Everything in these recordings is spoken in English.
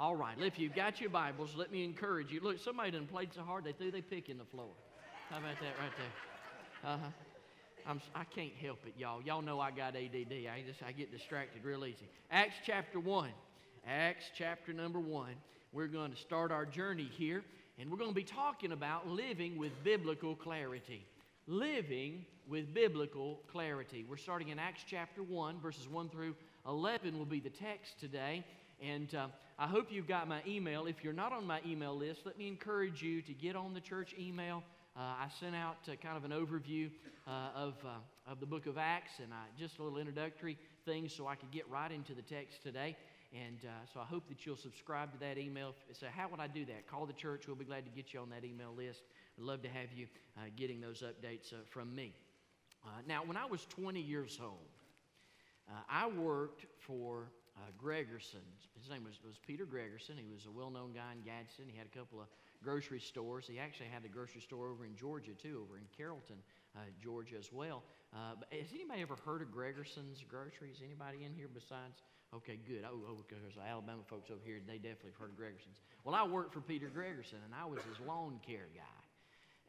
All right, if you've got your Bibles, let me encourage you. Look, somebody done played so hard they threw their pick in the floor. How about that right there? Uh huh. I'm, I can't help it, y'all. Y'all know I got ADD. I just I get distracted real easy. Acts chapter one. Acts chapter number one. We're going to start our journey here, and we're going to be talking about living with biblical clarity. Living with biblical clarity. We're starting in Acts chapter 1, verses 1 through 11 will be the text today. And uh, I hope you've got my email. If you're not on my email list, let me encourage you to get on the church email. Uh, I sent out uh, kind of an overview uh, of, uh, of the book of Acts and I, just a little introductory things so I could get right into the text today. And uh, so I hope that you'll subscribe to that email. So, how would I do that? Call the church. We'll be glad to get you on that email list. I'd love to have you uh, getting those updates uh, from me. Uh, now, when I was 20 years old, uh, I worked for uh, Gregerson. His name was, was Peter Gregerson. He was a well known guy in Gadsden. He had a couple of grocery stores. He actually had a grocery store over in Georgia, too, over in Carrollton, Georgia as well. has anybody ever heard of Gregerson's Groceries? Anybody in here besides? Okay, good. Oh, oh, Alabama folks over here. They definitely have heard of Gregerson's. Well, I worked for Peter Gregerson, and I was his lawn care guy.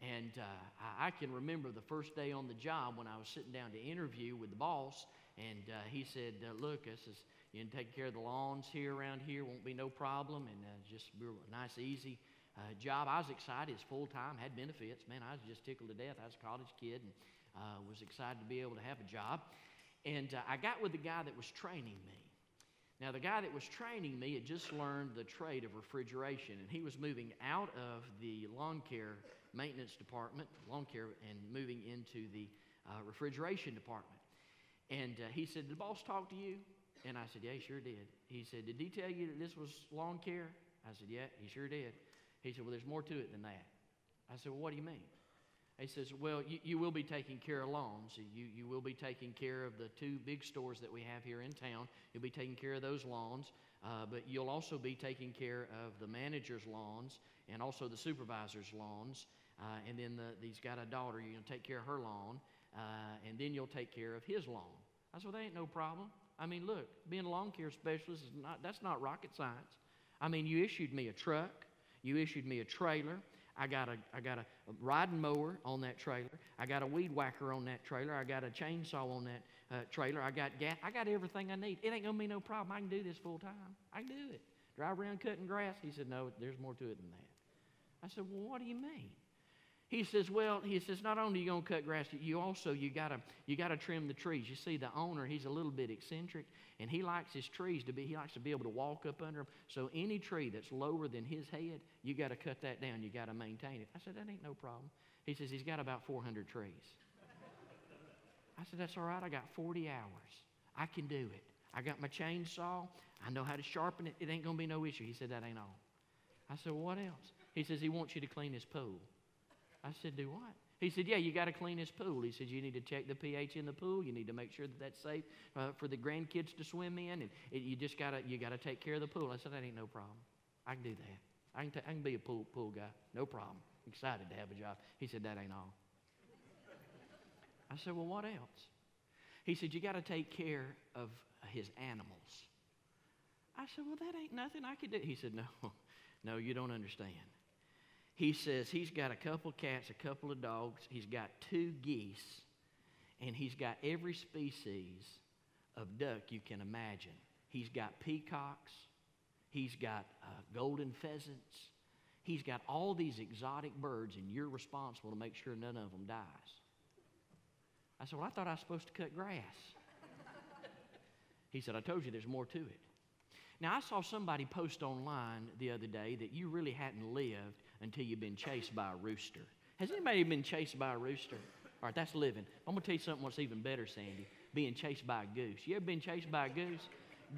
And uh, I, I, can remember the first day on the job when I was sitting down to interview with the boss, and uh, he said, uh, "Look, this is you can take care of the lawns here around here. Won't be no problem, and uh, just a nice, easy uh, job." I was excited. It's full time, had benefits. Man, I was just tickled to death. I was a college kid and uh, was excited to be able to have a job. And I got with the guy that was training me. Now, the guy that was training me had just learned the trade of refrigeration, and he was moving out of the lawn care maintenance department, lawn care, and moving into the uh, refrigeration department. And uh, he said, Did the boss talk to you? And I said, Yeah, he sure did. He said, Did he tell you that this was lawn care? I said, Yeah, he sure did. He said, Well, there's more to it than that. I said, Well, what do you mean? He says, Well, you, you will be taking care of lawns. You, you will be taking care of the two big stores that we have here in town. You'll be taking care of those lawns, uh, but you'll also be taking care of the manager's lawns and also the supervisor's lawns. Uh, and then the, he's got a daughter, you're going to take care of her lawn, uh, and then you'll take care of his lawn. I said, well, that ain't no problem. I mean, look, being a lawn care specialist is not, that's not rocket science. I mean, you issued me a truck, you issued me a trailer, I got a, I got a riding mower on that trailer. I got a weed whacker on that trailer. I got a chainsaw on that uh, trailer. I got gas. I got everything I need. It ain't gonna be no problem. I can do this full time. I can do it. Drive around cutting grass. He said, No, there's more to it than that. I said, Well, what do you mean? He says, well, he says, not only you going to cut grass, you also, you got to you gotta trim the trees. You see, the owner, he's a little bit eccentric, and he likes his trees to be, he likes to be able to walk up under them. So any tree that's lower than his head, you got to cut that down. You got to maintain it. I said, that ain't no problem. He says, he's got about 400 trees. I said, that's all right. I got 40 hours. I can do it. I got my chainsaw. I know how to sharpen it. It ain't going to be no issue. He said, that ain't all. I said, well, what else? He says, he wants you to clean his pool. I said, Do what? He said, Yeah, you got to clean his pool. He said, You need to check the pH in the pool. You need to make sure that that's safe uh, for the grandkids to swim in. And it, you just got to you got to take care of the pool. I said, That ain't no problem. I can do that. I can, t- I can be a pool, pool guy. No problem. Excited to have a job. He said, That ain't all. I said, Well, what else? He said, You got to take care of his animals. I said, Well, that ain't nothing I could do. He said, No, no, you don't understand he says he's got a couple of cats, a couple of dogs, he's got two geese, and he's got every species of duck you can imagine. He's got peacocks, he's got uh, golden pheasants, he's got all these exotic birds, and you're responsible to make sure none of them dies. I said, Well, I thought I was supposed to cut grass. he said, I told you there's more to it. Now, I saw somebody post online the other day that you really hadn't lived until you've been chased by a rooster. Has anybody been chased by a rooster? All right, that's living. I'm going to tell you something what's even better, Sandy. Being chased by a goose. You ever been chased by a goose?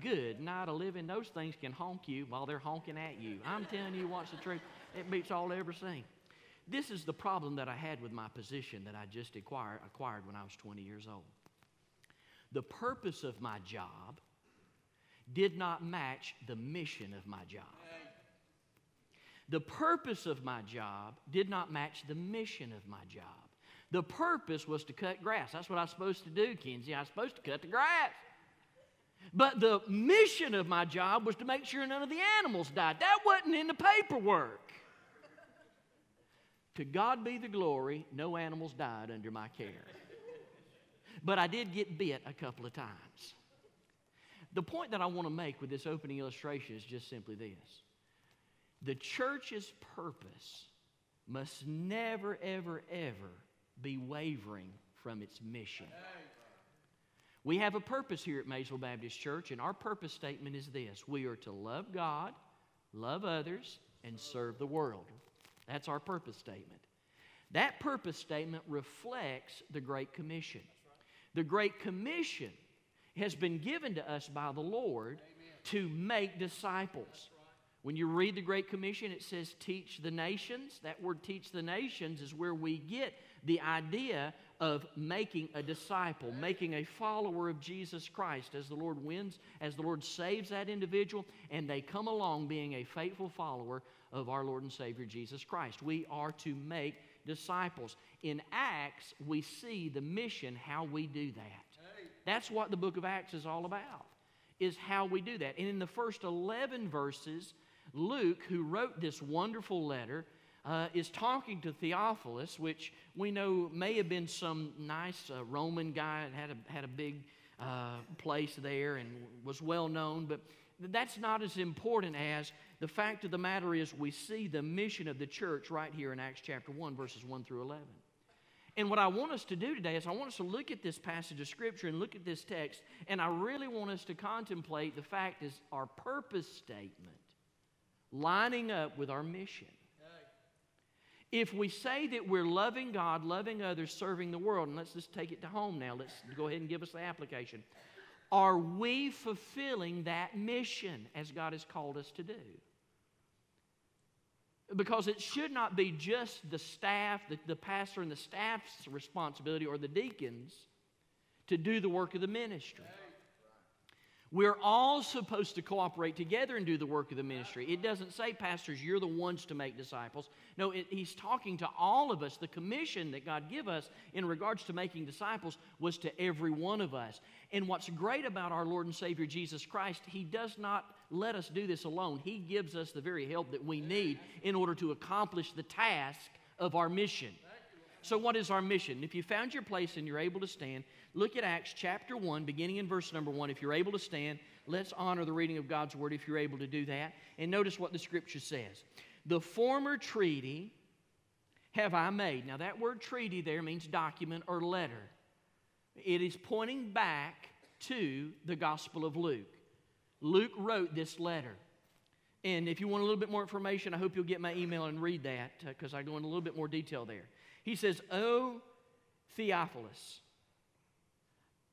Good night of living. Those things can honk you while they're honking at you. I'm telling you what's the truth. It beats all I ever seen. This is the problem that I had with my position that I just acquired, acquired when I was 20 years old. The purpose of my job did not match the mission of my job. The purpose of my job did not match the mission of my job. The purpose was to cut grass. That's what I was supposed to do, Kinsey. I was supposed to cut the grass. But the mission of my job was to make sure none of the animals died. That wasn't in the paperwork. to God be the glory, no animals died under my care. But I did get bit a couple of times. The point that I want to make with this opening illustration is just simply this the church's purpose must never, ever, ever be wavering from its mission. We have a purpose here at Maysville Baptist Church, and our purpose statement is this we are to love God, love others, and serve the world. That's our purpose statement. That purpose statement reflects the Great Commission. The Great Commission has been given to us by the Lord to make disciples. When you read the Great Commission, it says, teach the nations. That word, teach the nations, is where we get the idea of making a disciple, making a follower of Jesus Christ as the Lord wins, as the Lord saves that individual, and they come along being a faithful follower of our Lord and Savior Jesus Christ. We are to make disciples. In Acts, we see the mission, how we do that. That's what the book of Acts is all about, is how we do that. And in the first 11 verses, Luke, who wrote this wonderful letter, uh, is talking to Theophilus, which we know may have been some nice uh, Roman guy that had a, had a big uh, place there and was well known, but that's not as important as the fact of the matter is we see the mission of the church right here in Acts chapter 1, verses 1 through 11. And what I want us to do today is I want us to look at this passage of Scripture and look at this text, and I really want us to contemplate the fact is our purpose statement lining up with our mission. If we say that we're loving God, loving others, serving the world, and let's just take it to home now, let's go ahead and give us the application. Are we fulfilling that mission as God has called us to do? Because it should not be just the staff, the, the pastor and the staff's responsibility or the deacons to do the work of the ministry. We're all supposed to cooperate together and do the work of the ministry. It doesn't say, pastors, you're the ones to make disciples. No, it, he's talking to all of us. The commission that God give us in regards to making disciples was to every one of us. And what's great about our Lord and Savior Jesus Christ, he does not let us do this alone. He gives us the very help that we need in order to accomplish the task of our mission. So, what is our mission? If you found your place and you're able to stand, look at Acts chapter 1, beginning in verse number 1. If you're able to stand, let's honor the reading of God's word if you're able to do that. And notice what the scripture says The former treaty have I made. Now, that word treaty there means document or letter, it is pointing back to the Gospel of Luke. Luke wrote this letter. And if you want a little bit more information, I hope you'll get my email and read that because uh, I go into a little bit more detail there. He says, O Theophilus,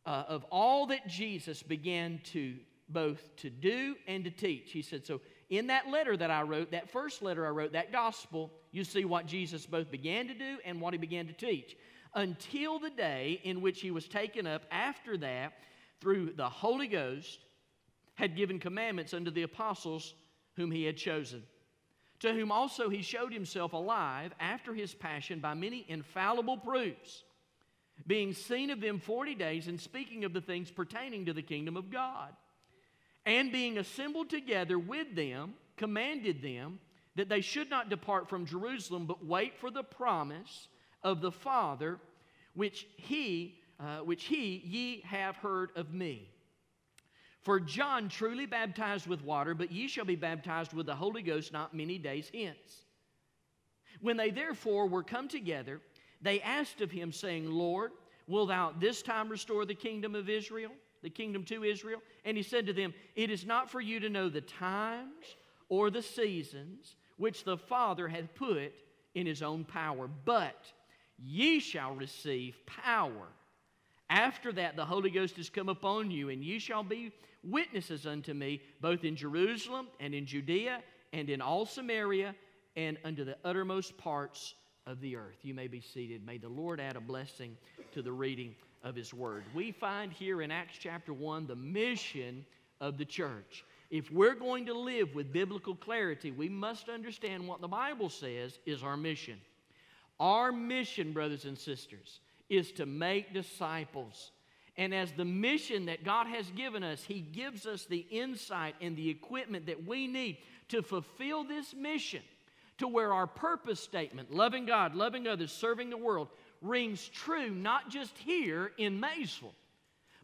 uh, of all that Jesus began to both to do and to teach. He said, so in that letter that I wrote, that first letter I wrote, that gospel, you see what Jesus both began to do and what he began to teach. Until the day in which he was taken up, after that, through the Holy Ghost, had given commandments unto the apostles whom he had chosen to whom also he showed himself alive after his passion by many infallible proofs, being seen of them forty days and speaking of the things pertaining to the kingdom of God. And being assembled together with them, commanded them that they should not depart from Jerusalem, but wait for the promise of the Father, which he, uh, which he ye have heard of me. For John truly baptized with water, but ye shall be baptized with the Holy Ghost not many days hence. When they therefore were come together, they asked of him, saying, Lord, will thou this time restore the kingdom of Israel, the kingdom to Israel? And he said to them, It is not for you to know the times or the seasons which the Father hath put in his own power, but ye shall receive power. After that, the Holy Ghost has come upon you, and ye shall be witnesses unto me, both in Jerusalem and in Judea and in all Samaria and unto the uttermost parts of the earth. You may be seated. May the Lord add a blessing to the reading of His Word. We find here in Acts chapter 1 the mission of the church. If we're going to live with biblical clarity, we must understand what the Bible says is our mission. Our mission, brothers and sisters, is to make disciples. And as the mission that God has given us, He gives us the insight and the equipment that we need to fulfill this mission to where our purpose statement, loving God, loving others, serving the world, rings true not just here in Maysville,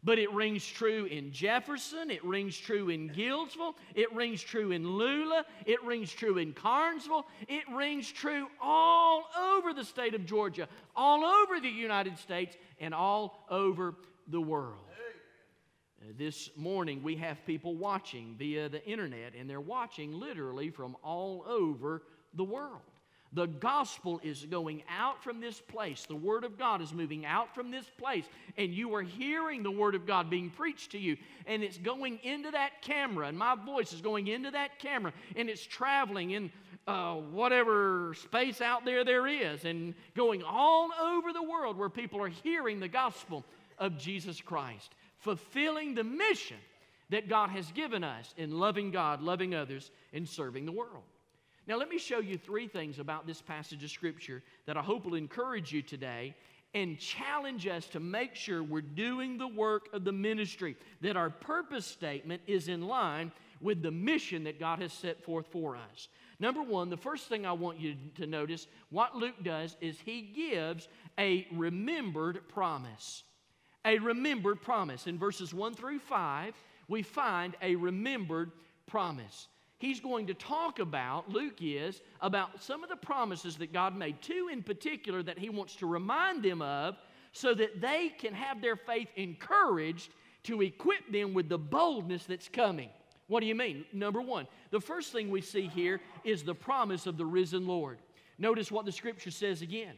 but it rings true in Jefferson, it rings true in Gillsville, it rings true in Lula, it rings true in Carnesville, it rings true all over the state of Georgia, all over the United States, and all over the world. Uh, this morning, we have people watching via the internet, and they're watching literally from all over the world. The gospel is going out from this place. The word of God is moving out from this place, and you are hearing the word of God being preached to you, and it's going into that camera, and my voice is going into that camera, and it's traveling in uh, whatever space out there there is, and going all over the world where people are hearing the gospel of Jesus Christ, fulfilling the mission that God has given us in loving God, loving others, and serving the world. Now, let me show you three things about this passage of Scripture that I hope will encourage you today and challenge us to make sure we're doing the work of the ministry, that our purpose statement is in line with the mission that God has set forth for us. Number one, the first thing I want you to notice, what Luke does is he gives a remembered promise. A remembered promise. In verses 1 through 5, we find a remembered promise he's going to talk about, Luke is, about some of the promises that God made, two in particular that he wants to remind them of so that they can have their faith encouraged to equip them with the boldness that's coming. What do you mean? Number one, the first thing we see here is the promise of the risen Lord. Notice what the scripture says again.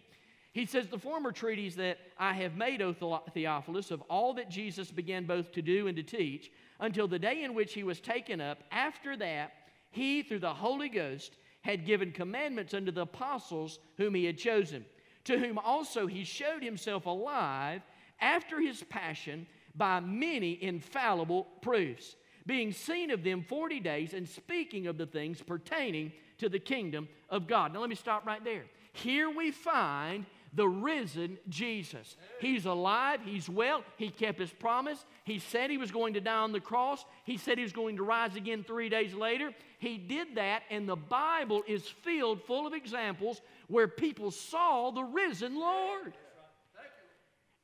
He says, The former treatise that I have made, O Theophilus, of all that Jesus began both to do and to teach, until the day in which he was taken up, after that, he, through the Holy Ghost, had given commandments unto the apostles whom he had chosen, to whom also he showed himself alive after his passion by many infallible proofs, being seen of them 40 days and speaking of the things pertaining to the kingdom of God. Now, let me stop right there. Here we find the risen Jesus. He's alive, he's well, he kept his promise. He said he was going to die on the cross, he said he was going to rise again three days later. He did that, and the Bible is filled full of examples where people saw the risen Lord.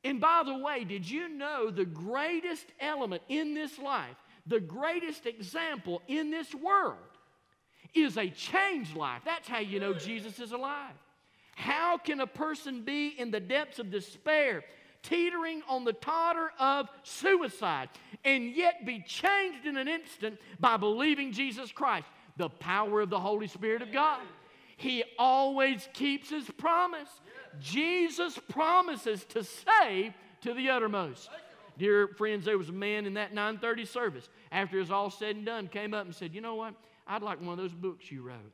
And by the way, did you know the greatest element in this life, the greatest example in this world, is a changed life? That's how you know Jesus is alive. How can a person be in the depths of despair, teetering on the totter of suicide, and yet be changed in an instant by believing Jesus Christ? The power of the Holy Spirit of God. He always keeps his promise. Jesus promises to save to the uttermost. Dear friends, there was a man in that 930 service, after it was all said and done, came up and said, You know what? I'd like one of those books you wrote.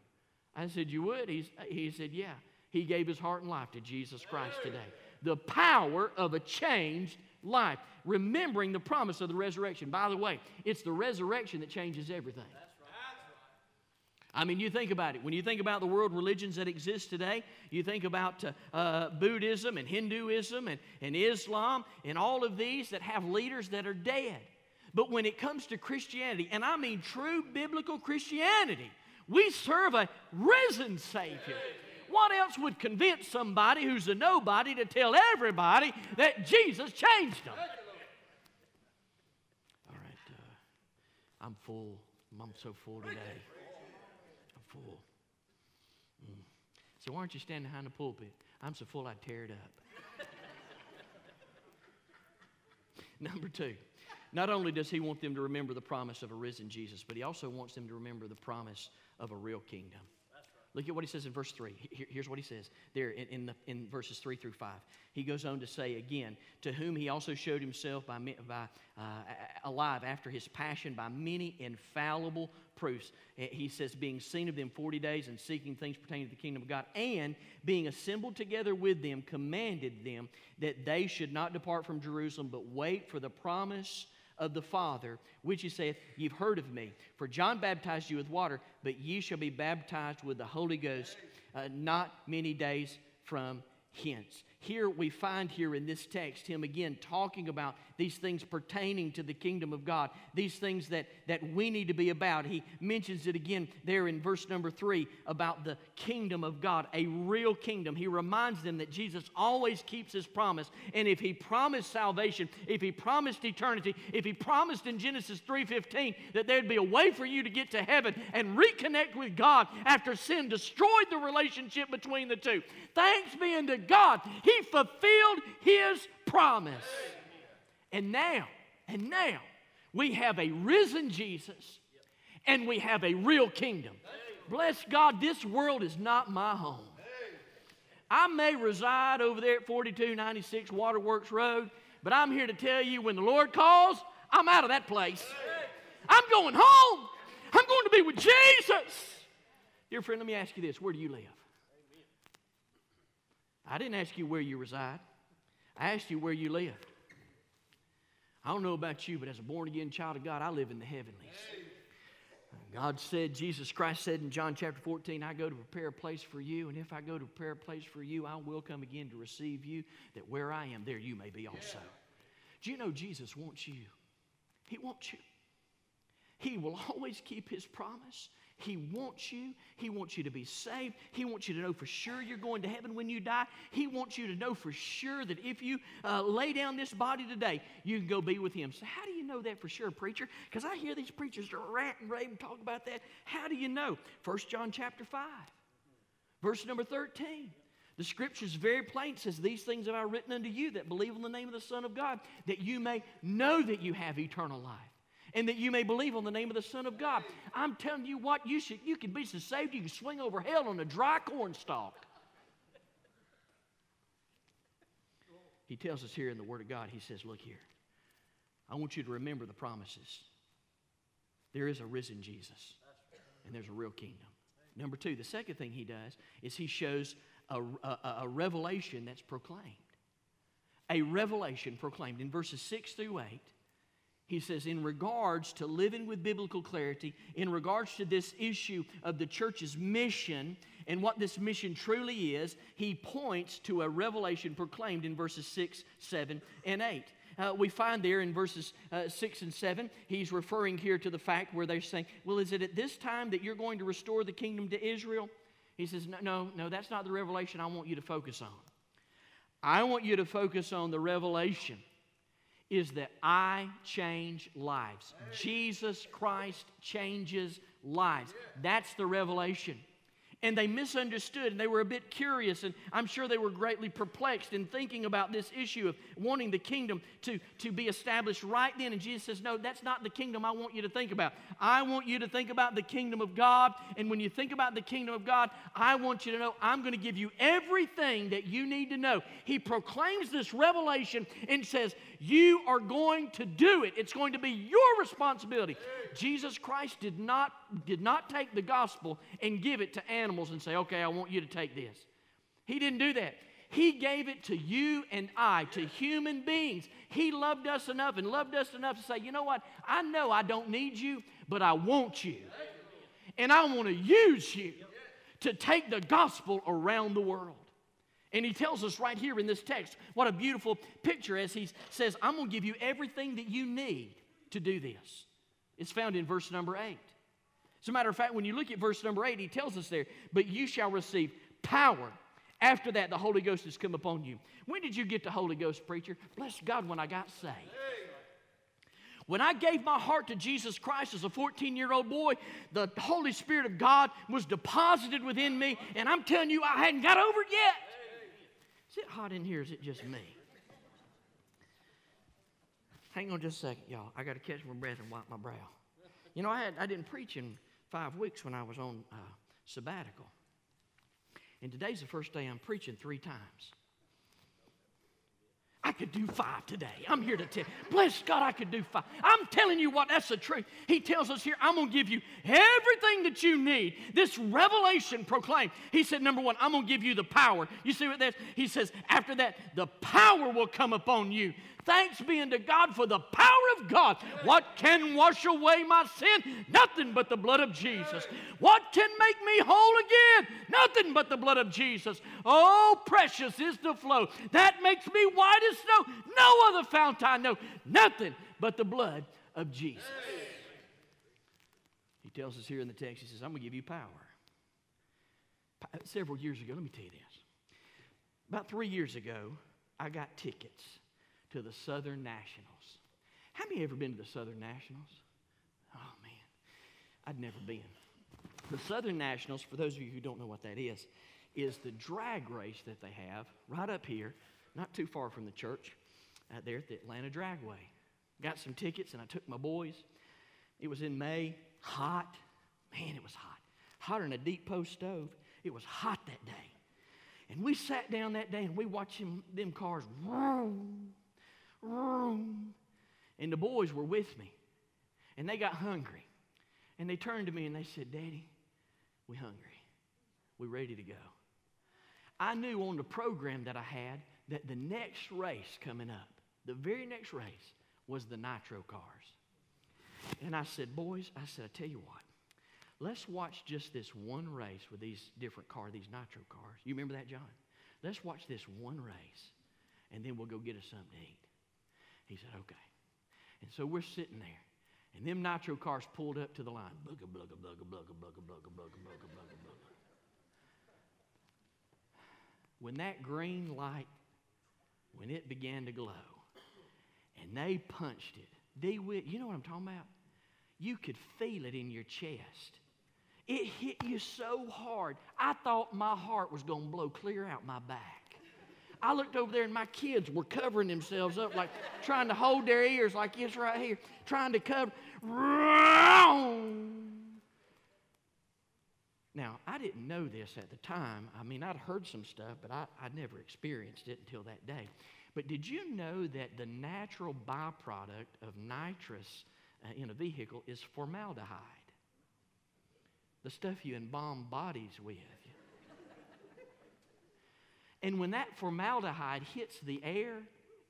I said, You would? He's, he said, Yeah. He gave his heart and life to Jesus Christ today. The power of a changed life. Remembering the promise of the resurrection. By the way, it's the resurrection that changes everything. I mean, you think about it. When you think about the world religions that exist today, you think about uh, uh, Buddhism and Hinduism and, and Islam and all of these that have leaders that are dead. But when it comes to Christianity, and I mean true biblical Christianity, we serve a risen Savior. What else would convince somebody who's a nobody to tell everybody that Jesus changed them? All right, uh, I'm full. I'm so full today. I'm full. Mm. So why aren't you standing behind the pulpit? I'm so full I'd tear it up. Number two, not only does he want them to remember the promise of a risen Jesus, but he also wants them to remember the promise of a real kingdom. Look at what he says in verse 3. here's what he says there in, in, the, in, verses 3 through 5. He goes on to say again, To whom he also showed himself by, by, uh, alive after his passion by many infallible proofs. He says, Being seen of them 40 days and seeking things pertaining to the kingdom of God, and being assembled together with them, commanded them that they should not depart from Jerusalem, but wait for the promise of the Father, which he saith, You've heard of me. For John baptized you with water, but ye shall be baptized with the Holy Ghost uh, not many days from hence. here we find here in this text him again talking about these things pertaining to the kingdom of God, these things that, that we need to be about. He mentions it again there in verse number three about the kingdom of God, a real kingdom. He reminds them that Jesus always keeps his promise. And if he promised salvation, if he promised eternity, if he promised in Genesis 3:15 that there'd be a way for you to get to heaven and reconnect with God after sin destroyed the relationship between the two. Thanks be unto God. He fulfilled his promise. And now, and now, we have a risen Jesus and we have a real kingdom. Bless God, this world is not my home. I may reside over there at 4296 Waterworks Road, but I'm here to tell you when the Lord calls, I'm out of that place. I'm going home. I'm going to be with Jesus. Dear friend, let me ask you this where do you live? I didn't ask you where you reside, I asked you where you live. I don't know about you, but as a born again child of God, I live in the heavenlies. God said, Jesus Christ said in John chapter 14, I go to prepare a place for you, and if I go to prepare a place for you, I will come again to receive you, that where I am, there you may be also. Do you know Jesus wants you? He wants you. He will always keep his promise. He wants you. He wants you to be saved. He wants you to know for sure you're going to heaven when you die. He wants you to know for sure that if you uh, lay down this body today, you can go be with Him. So, how do you know that for sure, preacher? Because I hear these preachers rant and rave and talk about that. How do you know? 1 John chapter 5, verse number 13. The scripture is very plain. It says, These things have I written unto you that believe in the name of the Son of God, that you may know that you have eternal life and that you may believe on the name of the Son of God. I'm telling you what, you, should, you can be so saved you can swing over hell on a dry corn stalk. He tells us here in the Word of God, He says, Look here, I want you to remember the promises. There is a risen Jesus, and there's a real kingdom. Number two, the second thing He does is He shows a, a, a revelation that's proclaimed. A revelation proclaimed. In verses 6 through 8, he says, in regards to living with biblical clarity, in regards to this issue of the church's mission and what this mission truly is, he points to a revelation proclaimed in verses 6, 7, and 8. Uh, we find there in verses uh, 6 and 7, he's referring here to the fact where they're saying, Well, is it at this time that you're going to restore the kingdom to Israel? He says, No, no, no, that's not the revelation I want you to focus on. I want you to focus on the revelation is that I change lives. Jesus Christ changes lives. That's the revelation and they misunderstood and they were a bit curious and i'm sure they were greatly perplexed in thinking about this issue of wanting the kingdom to, to be established right then. And jesus says no that's not the kingdom i want you to think about. I want you to think about the kingdom of god and when you think about the kingdom of god i want you to know i'm going to give you everything that you need to know. He proclaims this revelation and says you are going to do it. It's going to be your responsibility. Jesus christ did not did not take the gospel and give it to animals and say, okay, I want you to take this. He didn't do that. He gave it to you and I, to human beings. He loved us enough and loved us enough to say, you know what? I know I don't need you, but I want you. And I want to use you to take the gospel around the world. And he tells us right here in this text what a beautiful picture as he says, I'm going to give you everything that you need to do this. It's found in verse number 8. As a matter of fact, when you look at verse number 8, he tells us there, But you shall receive power. After that, the Holy Ghost has come upon you. When did you get the Holy Ghost, preacher? Bless God when I got saved. When I gave my heart to Jesus Christ as a 14 year old boy, the Holy Spirit of God was deposited within me, and I'm telling you, I hadn't got over it yet. Is it hot in here? Is it just me? Hang on just a second, y'all. I got to catch my breath and wipe my brow. You know, I, had, I didn't preach in five weeks when I was on uh, sabbatical. And today's the first day I'm preaching three times. I could do five today. I'm here to tell. Bless God, I could do five. I'm telling you what, that's the truth. He tells us here, I'm going to give you everything that you need. This revelation proclaimed. He said, number one, I'm going to give you the power. You see what that? He says, after that, the power will come upon you. Thanks be unto God for the power of God. What can wash away my sin? Nothing but the blood of Jesus. What can make me whole again? Nothing but the blood of Jesus. Oh, precious is the flow that makes me white as snow. No other fount I know. Nothing but the blood of Jesus. He tells us here in the text, he says, I'm going to give you power. Several years ago, let me tell you this. About three years ago, I got tickets to the Southern Nationals. How many ever been to the Southern Nationals? Oh, man, I'd never been. The Southern Nationals, for those of you who don't know what that is, is the drag race that they have right up here, not too far from the church, out there at the Atlanta Dragway. Got some tickets and I took my boys. It was in May, hot. Man, it was hot. Hotter than a deep post stove. It was hot that day. And we sat down that day and we watched them, them cars vroom. And the boys were with me. And they got hungry. And they turned to me and they said, Daddy, we hungry. We ready to go. I knew on the program that I had that the next race coming up, the very next race, was the nitro cars. And I said, boys, I said, I tell you what, let's watch just this one race with these different cars, these nitro cars. You remember that, John? Let's watch this one race, and then we'll go get us something to eat. He said, okay. And so we're sitting there, and them nitro cars pulled up to the line. Bugga, bugga, bugga, bugga, bugga, bugga, bugga, bugga, bugga, bugga. When that green light, when it began to glow, and they punched it, DeWitt, you know what I'm talking about? You could feel it in your chest. It hit you so hard. I thought my heart was going to blow clear out my back. I looked over there and my kids were covering themselves up, like trying to hold their ears like it's right here, trying to cover. Now, I didn't know this at the time. I mean, I'd heard some stuff, but I, would never experienced it until that day. But did you know that the natural byproduct of nitrous uh, in a vehicle is formaldehyde? The stuff you embalm bodies with. And when that formaldehyde hits the air,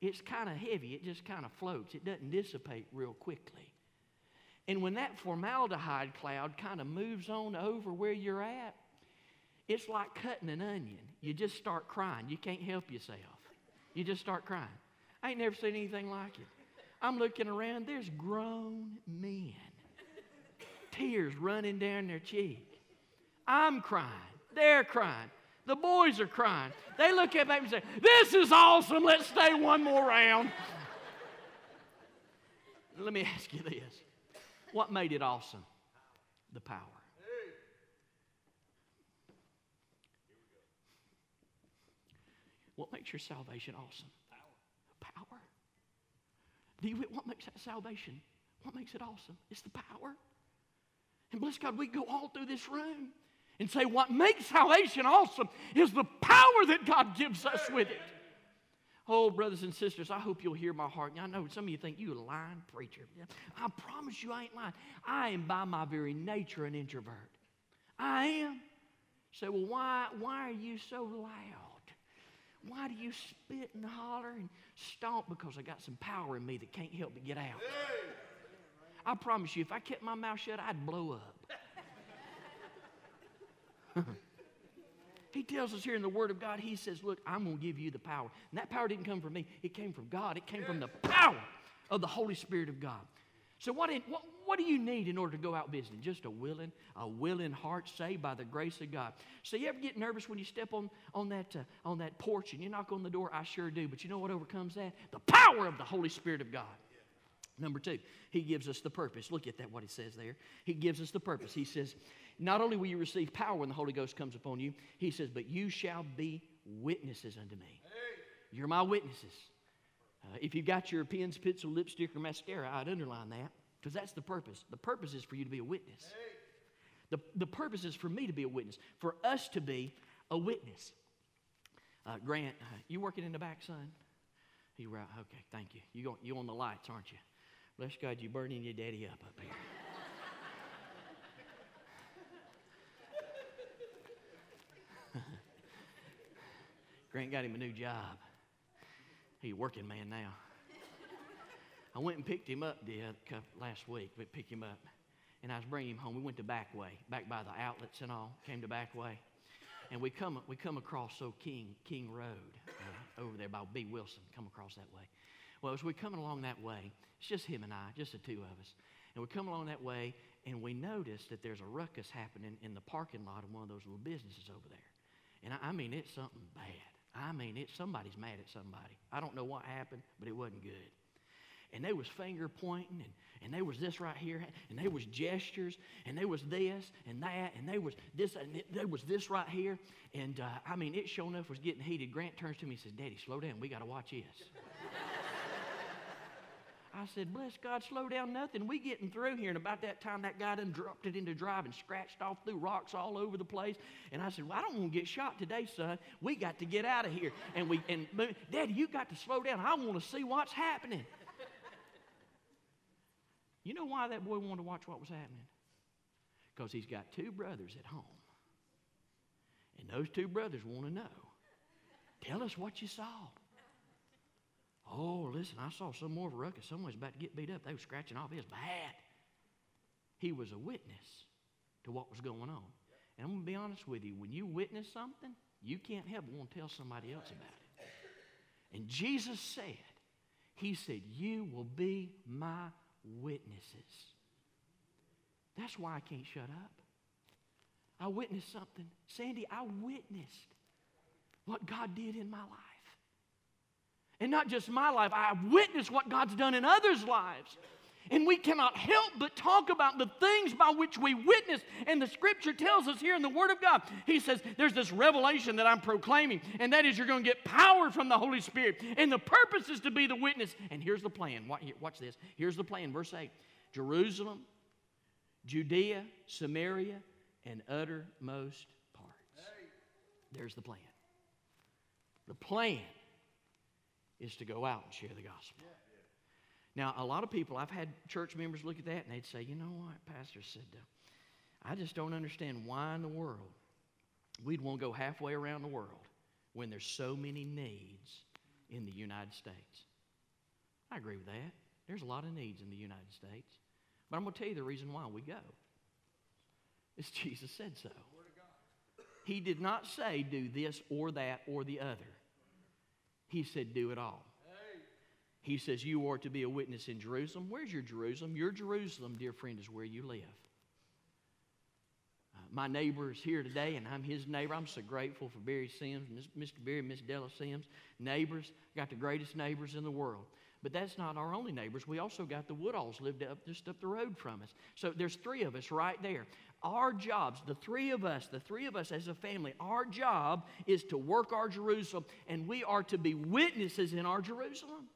it's kind of heavy. It just kind of floats. It doesn't dissipate real quickly. And when that formaldehyde cloud kind of moves on over where you're at, it's like cutting an onion. You just start crying. You can't help yourself. You just start crying. I ain't never seen anything like it. I'm looking around, there's grown men, tears running down their cheek. I'm crying. They're crying. The boys are crying. They look at me and say, This is awesome. Let's stay one more round. Let me ask you this what made it awesome? The power. What makes your salvation awesome? Power. Power. Do you, what makes that salvation? What makes it awesome? It's the power. And bless God, we go all through this room and say, what makes salvation awesome is the power that God gives us with it. Oh, brothers and sisters, I hope you'll hear my heart. I know some of you think you're a lying preacher. I promise you I ain't lying. I am by my very nature an introvert. I am. Say, so, well, why, why are you so loud? Why do you spit and holler and stomp? Because I got some power in me that can't help but get out. I promise you, if I kept my mouth shut, I'd blow up. he tells us here in the Word of God, He says, Look, I'm going to give you the power. And that power didn't come from me, it came from God. It came from the power of the Holy Spirit of God. So, what, what, what do you need in order to go out visiting? Just a willing, a willing heart saved by the grace of God. So you ever get nervous when you step on, on, that, uh, on that porch and you knock on the door? I sure do. But you know what overcomes that? The power of the Holy Spirit of God. Number two, he gives us the purpose. Look at that, what he says there. He gives us the purpose. He says, Not only will you receive power when the Holy Ghost comes upon you, he says, but you shall be witnesses unto me. You're my witnesses. Uh, if you've got your pens, pencil, lipstick, or mascara, I'd underline that. Because that's the purpose. The purpose is for you to be a witness. The, the purpose is for me to be a witness, for us to be a witness. Uh, Grant, uh, you working in the back, son? He right. Okay, thank you. You, go, you on the lights, aren't you? Bless God, you're burning your daddy up up here. Grant got him a new job. He's a working man now. I went and picked him up the other, last week. We picked him up, and I was bringing him home. We went to Backway, back by the outlets and all. Came to Backway, and we come we come across so King King Road uh, over there by B Wilson. Come across that way. Well, as we're coming along that way, it's just him and I, just the two of us, and we come along that way, and we notice that there's a ruckus happening in the parking lot of one of those little businesses over there. And I, I mean, it's something bad. I mean, it's somebody's mad at somebody. I don't know what happened, but it wasn't good and they was finger pointing and, and there was this right here and there was gestures and there was this and that and there was this and it- there was this right here and uh, i mean it sure enough was getting heated grant turns to me and says daddy slow down we got to watch this I said, bless God, slow down nothing. We getting through here. And about that time, that guy done dropped it into drive and scratched off through rocks all over the place. And I said, well, I don't want to get shot today, son. We got to get out of here. And we, and Daddy, you got to slow down. I want to see what's happening. You know why that boy wanted to watch what was happening? Because he's got two brothers at home. And those two brothers want to know. Tell us what you saw. Oh, listen, I saw some more of a ruckus. Someone's about to get beat up. They were scratching off. Was bad. He was a witness to what was going on. And I'm going to be honest with you. When you witness something, you can't help but want to tell somebody else about it. And Jesus said, He said, You will be my witnesses. That's why I can't shut up. I witnessed something. Sandy, I witnessed what God did in my life. And not just my life, I have witnessed what God's done in others' lives. And we cannot help but talk about the things by which we witness. And the scripture tells us here in the Word of God, He says, There's this revelation that I'm proclaiming, and that is you're going to get power from the Holy Spirit. And the purpose is to be the witness. And here's the plan. Watch this. Here's the plan. Verse 8 Jerusalem, Judea, Samaria, and uttermost parts. There's the plan. The plan is to go out and share the gospel. Now, a lot of people, I've had church members look at that and they'd say, you know what, Pastor said, I just don't understand why in the world we'd want to go halfway around the world when there's so many needs in the United States. I agree with that. There's a lot of needs in the United States. But I'm going to tell you the reason why we go. It's Jesus said so. He did not say do this or that or the other. He said do it all. He says, You are to be a witness in Jerusalem. Where's your Jerusalem? Your Jerusalem, dear friend, is where you live. Uh, my neighbor is here today, and I'm his neighbor. I'm so grateful for Barry Sims, Mr. Barry Miss Della Sims. Neighbors, got the greatest neighbors in the world. But that's not our only neighbors. We also got the Woodalls lived up just up the road from us. So there's three of us right there. Our jobs, the three of us, the three of us as a family, our job is to work our Jerusalem, and we are to be witnesses in our Jerusalem.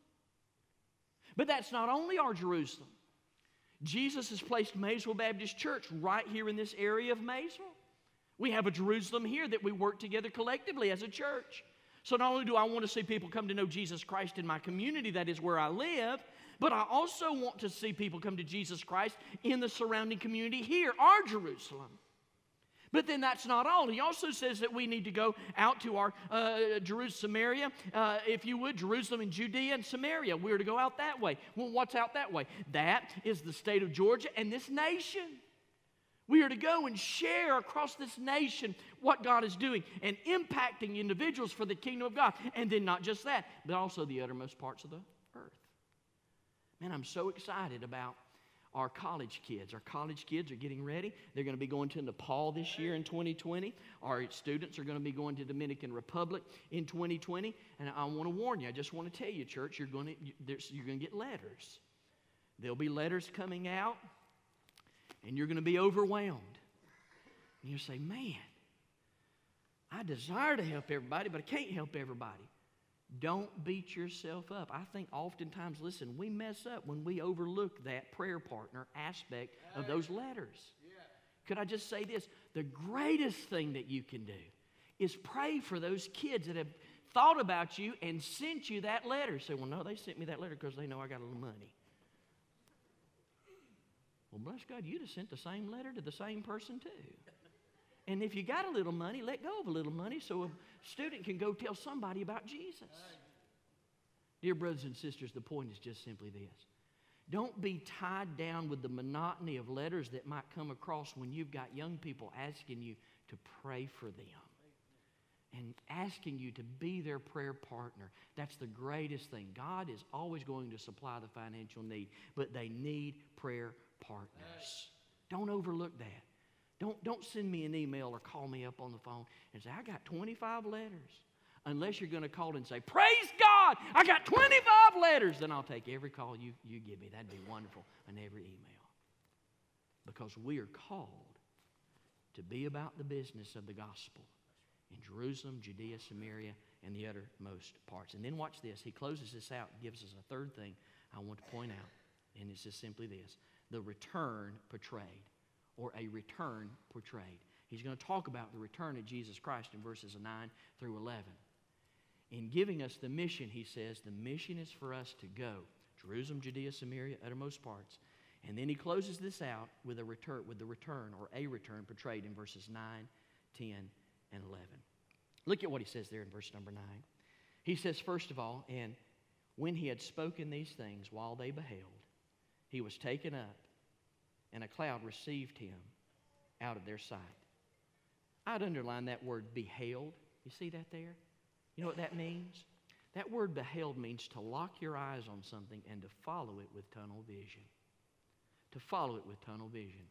But that's not only our Jerusalem. Jesus has placed Maysville Baptist Church right here in this area of Maysville. We have a Jerusalem here that we work together collectively as a church. So not only do I want to see people come to know Jesus Christ in my community, that is where I live, but I also want to see people come to Jesus Christ in the surrounding community here, our Jerusalem. But then that's not all. He also says that we need to go out to our uh, Jerusalem, Samaria, uh, if you would, Jerusalem and Judea and Samaria. We're to go out that way. Well, what's out that way? That is the state of Georgia and this nation. We are to go and share across this nation what God is doing and impacting individuals for the kingdom of God. And then not just that, but also the uttermost parts of the. Man, I'm so excited about our college kids. Our college kids are getting ready. They're going to be going to Nepal this year in 2020. Our students are going to be going to Dominican Republic in 2020. And I want to warn you, I just want to tell you, church, you're going to, you're going to get letters. There'll be letters coming out, and you're going to be overwhelmed. And you say, man, I desire to help everybody, but I can't help everybody. Don't beat yourself up. I think oftentimes, listen, we mess up when we overlook that prayer partner aspect of those letters. Could I just say this? The greatest thing that you can do is pray for those kids that have thought about you and sent you that letter. Say, well, no, they sent me that letter because they know I got a little money. Well, bless God, you'd have sent the same letter to the same person too. And if you got a little money, let go of a little money so a student can go tell somebody about Jesus. Dear brothers and sisters, the point is just simply this Don't be tied down with the monotony of letters that might come across when you've got young people asking you to pray for them and asking you to be their prayer partner. That's the greatest thing. God is always going to supply the financial need, but they need prayer partners. Don't overlook that. Don't, don't send me an email or call me up on the phone and say, I got 25 letters. Unless you're going to call and say, Praise God, I got 25 letters. Then I'll take every call you, you give me. That'd be wonderful. And every email. Because we are called to be about the business of the gospel in Jerusalem, Judea, Samaria, and the uttermost parts. And then watch this. He closes this out gives us a third thing I want to point out. And it's just simply this the return portrayed, or a return portrayed. He's going to talk about the return of Jesus Christ in verses 9 through 11. In giving us the mission, he says, the mission is for us to go Jerusalem, Judea, Samaria, uttermost parts. And then he closes this out with a return, with the return or a return portrayed in verses 9, 10, and 11. Look at what he says there in verse number 9. He says, first of all, and when he had spoken these things while they beheld, he was taken up, and a cloud received him out of their sight. I'd underline that word beheld. You see that there? You know what that means? That word beheld means to lock your eyes on something and to follow it with tunnel vision. To follow it with tunnel vision.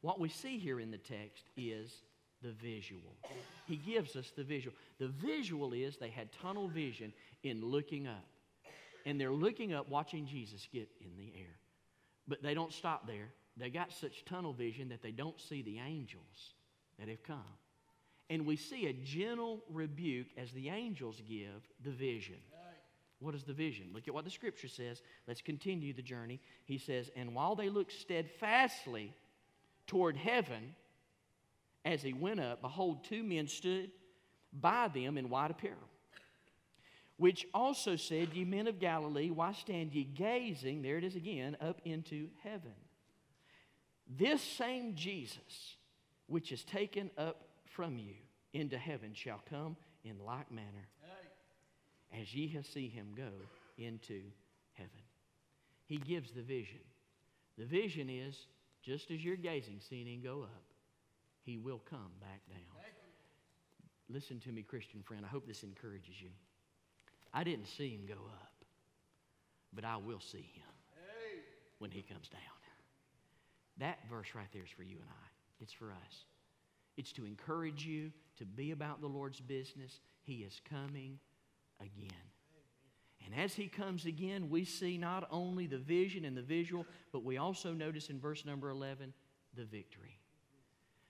What we see here in the text is the visual. He gives us the visual. The visual is they had tunnel vision in looking up. And they're looking up, watching Jesus get in the air. But they don't stop there. They got such tunnel vision that they don't see the angels that have come. And we see a gentle rebuke as the angels give the vision. What is the vision? Look at what the scripture says. Let's continue the journey. He says, And while they looked steadfastly toward heaven as he went up, behold, two men stood by them in white apparel, which also said, Ye men of Galilee, why stand ye gazing, there it is again, up into heaven? This same Jesus, which is taken up from you into heaven shall come in like manner as ye have seen him go into heaven. He gives the vision. The vision is just as you're gazing, seeing him go up, he will come back down. Listen to me, Christian friend. I hope this encourages you. I didn't see him go up, but I will see him when he comes down. That verse right there is for you and I. It's for us. It's to encourage you to be about the Lord's business. He is coming again. And as he comes again, we see not only the vision and the visual, but we also notice in verse number 11 the victory.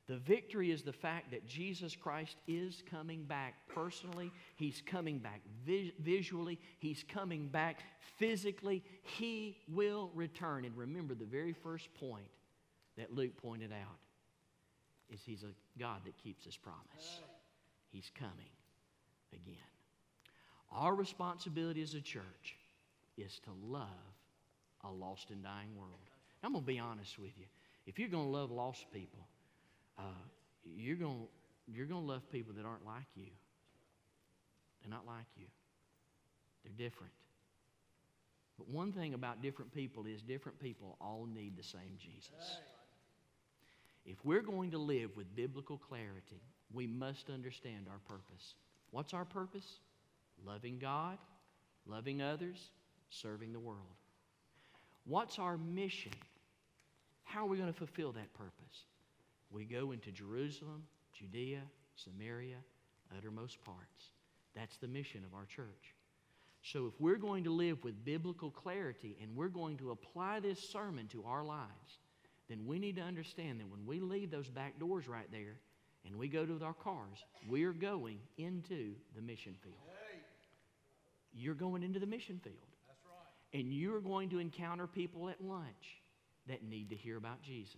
The victory is the fact that Jesus Christ is coming back personally. He's coming back vis- visually. He's coming back physically. He will return. And remember the very first point that Luke pointed out is He's a God that keeps His promise. He's coming again. Our responsibility as a church is to love a lost and dying world. I'm going to be honest with you. If you're going to love lost people, uh, you're going you're going to love people that aren't like you. They're not like you. They're different. But one thing about different people is different people all need the same Jesus. If we're going to live with biblical clarity, we must understand our purpose. What's our purpose? Loving God, loving others, serving the world. What's our mission? How are we going to fulfill that purpose? We go into Jerusalem, Judea, Samaria, uttermost parts. That's the mission of our church. So, if we're going to live with biblical clarity and we're going to apply this sermon to our lives, then we need to understand that when we leave those back doors right there and we go to our cars, we're going into the mission field. You're going into the mission field. And you're going to encounter people at lunch that need to hear about Jesus.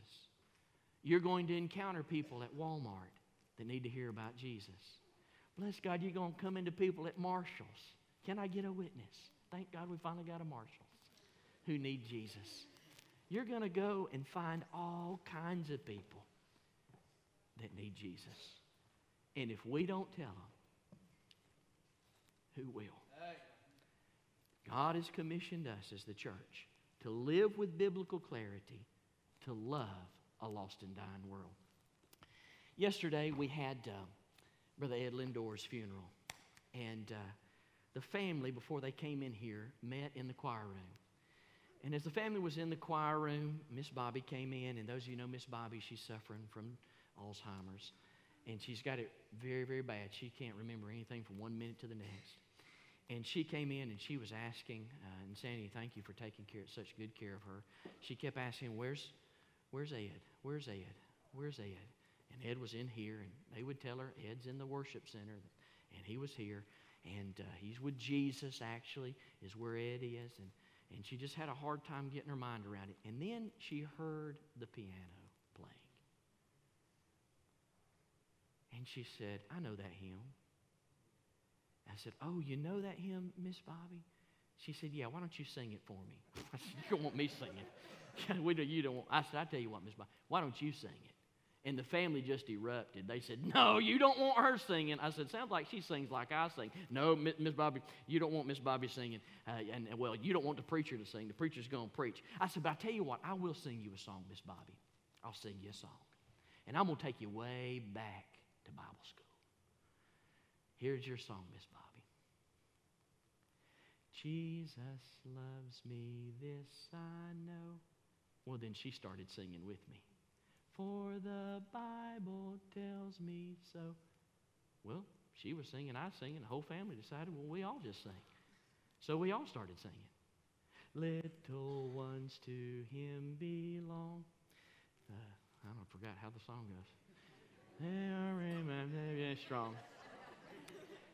You're going to encounter people at Walmart that need to hear about Jesus. Bless God, you're going to come into people at Marshall's. Can I get a witness? Thank God we finally got a Marshall's who need Jesus. You're going to go and find all kinds of people that need Jesus. And if we don't tell them, who will? God has commissioned us as the church to live with biblical clarity, to love a lost and dying world. Yesterday, we had uh, Brother Ed Lindor's funeral, and uh, the family, before they came in here, met in the choir room. And as the family was in the choir room, Miss Bobby came in, and those of you know Miss Bobby, she's suffering from Alzheimer's, and she's got it very, very bad. She can't remember anything from one minute to the next. And she came in and she was asking, uh, and Sandy, thank you for taking care, such good care of her. She kept asking, "Where's, where's Ed? Where's Ed? Where's Ed?" And Ed was in here, and they would tell her, "Ed's in the worship center," and he was here, and uh, he's with Jesus. Actually, is where Ed is, and and she just had a hard time getting her mind around it. And then she heard the piano playing, and she said, "I know that hymn." I said, Oh, you know that hymn, Miss Bobby? She said, Yeah, why don't you sing it for me? I said, You don't want me singing. we do, you don't want, I said, I tell you what, Miss Bobby, why don't you sing it? And the family just erupted. They said, No, you don't want her singing. I said, Sounds like she sings like I sing. No, Miss Bobby, you don't want Miss Bobby singing. Uh, and, well, you don't want the preacher to sing. The preacher's going to preach. I said, But I tell you what, I will sing you a song, Miss Bobby. I'll sing you a song. And I'm going to take you way back to Bible school. Here's your song, Miss Bobby. Jesus loves me, this I know. Well, then she started singing with me. For the Bible tells me so. Well, she was singing, I was singing. The whole family decided, well, we all just sing. So we all started singing. Little ones to him belong. Uh, I don't forgot how the song goes. Very strong.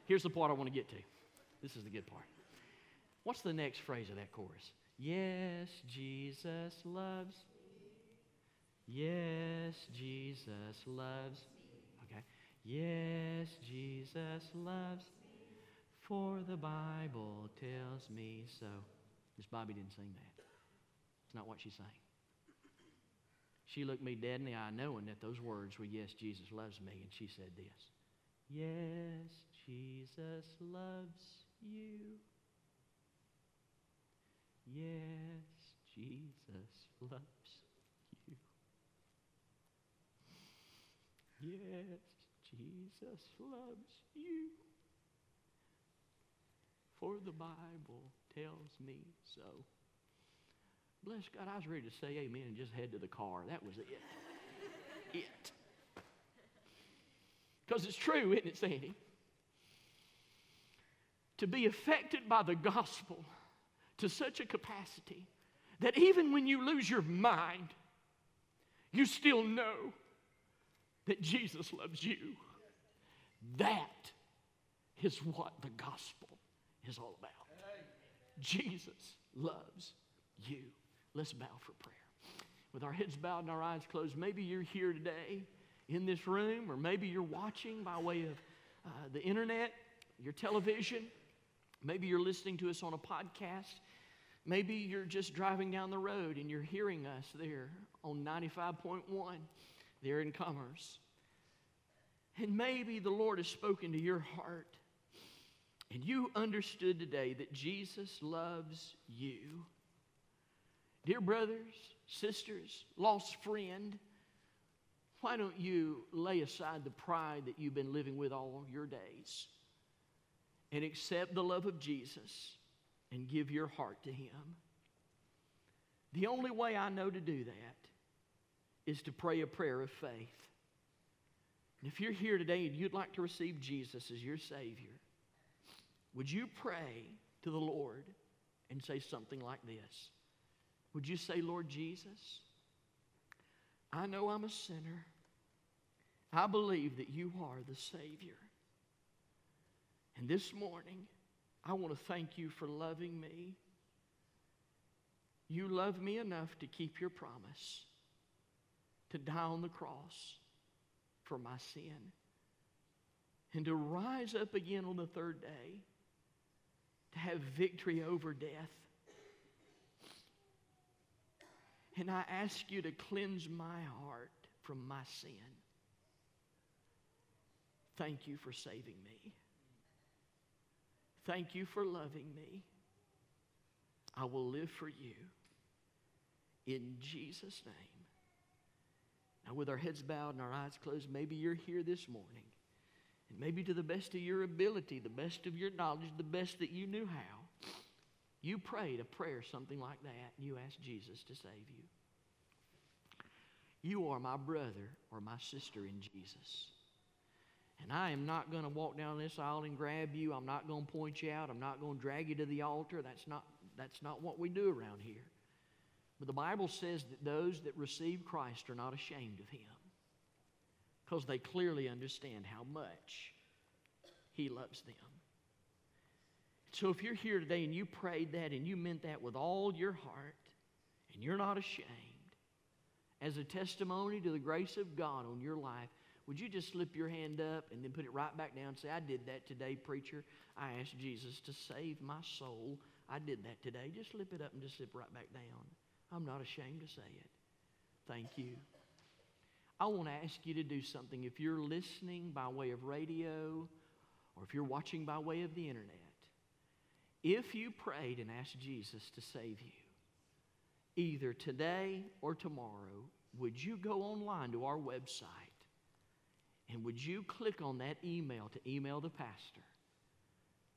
Here's the part I want to get to. This is the good part. What's the next phrase of that chorus? Yes, Jesus loves. Yes, Jesus loves. Okay. Yes, Jesus loves. For the Bible tells me so. Miss Bobby didn't sing that. It's not what she sang. She looked me dead in the eye, knowing that those words were, Yes, Jesus loves me. And she said this Yes, Jesus loves you. Yes, Jesus loves you. Yes, Jesus loves you. For the Bible tells me so. Bless God, I was ready to say amen and just head to the car. That was it. it. Because it's true, isn't it, Sandy? To be affected by the gospel to such a capacity that even when you lose your mind, you still know that Jesus loves you. That is what the gospel is all about. Jesus loves you. Let's bow for prayer. With our heads bowed and our eyes closed, maybe you're here today in this room, or maybe you're watching by way of uh, the internet, your television. Maybe you're listening to us on a podcast. Maybe you're just driving down the road and you're hearing us there on 95.1 there in Commerce. And maybe the Lord has spoken to your heart and you understood today that Jesus loves you. Dear brothers, sisters, lost friend, why don't you lay aside the pride that you've been living with all your days? and accept the love of Jesus and give your heart to Him. The only way I know to do that is to pray a prayer of faith. And if you're here today and you'd like to receive Jesus as your Savior, would you pray to the Lord and say something like this? Would you say, Lord Jesus, I know I'm a sinner. I believe that you are the Savior. And this morning, I want to thank you for loving me. You love me enough to keep your promise, to die on the cross for my sin, and to rise up again on the third day, to have victory over death. And I ask you to cleanse my heart from my sin. Thank you for saving me. Thank you for loving me. I will live for you. in Jesus' name. Now, with our heads bowed and our eyes closed, maybe you're here this morning. And maybe to the best of your ability, the best of your knowledge, the best that you knew how, you prayed a prayer something like that, and you asked Jesus to save you. You are my brother or my sister in Jesus. And I am not going to walk down this aisle and grab you. I'm not going to point you out. I'm not going to drag you to the altar. That's not, that's not what we do around here. But the Bible says that those that receive Christ are not ashamed of Him because they clearly understand how much He loves them. So if you're here today and you prayed that and you meant that with all your heart and you're not ashamed, as a testimony to the grace of God on your life, would you just slip your hand up and then put it right back down and say, I did that today, preacher. I asked Jesus to save my soul. I did that today. Just slip it up and just slip right back down. I'm not ashamed to say it. Thank you. I want to ask you to do something. If you're listening by way of radio or if you're watching by way of the internet, if you prayed and asked Jesus to save you, either today or tomorrow, would you go online to our website and would you click on that email to email the pastor?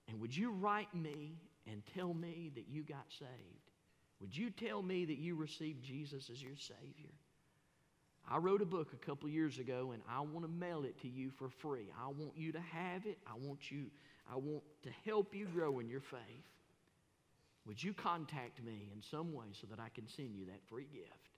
And would you write me and tell me that you got saved? Would you tell me that you received Jesus as your Savior? I wrote a book a couple years ago and I want to mail it to you for free. I want you to have it. I want you I want to help you grow in your faith. Would you contact me in some way so that I can send you that free gift?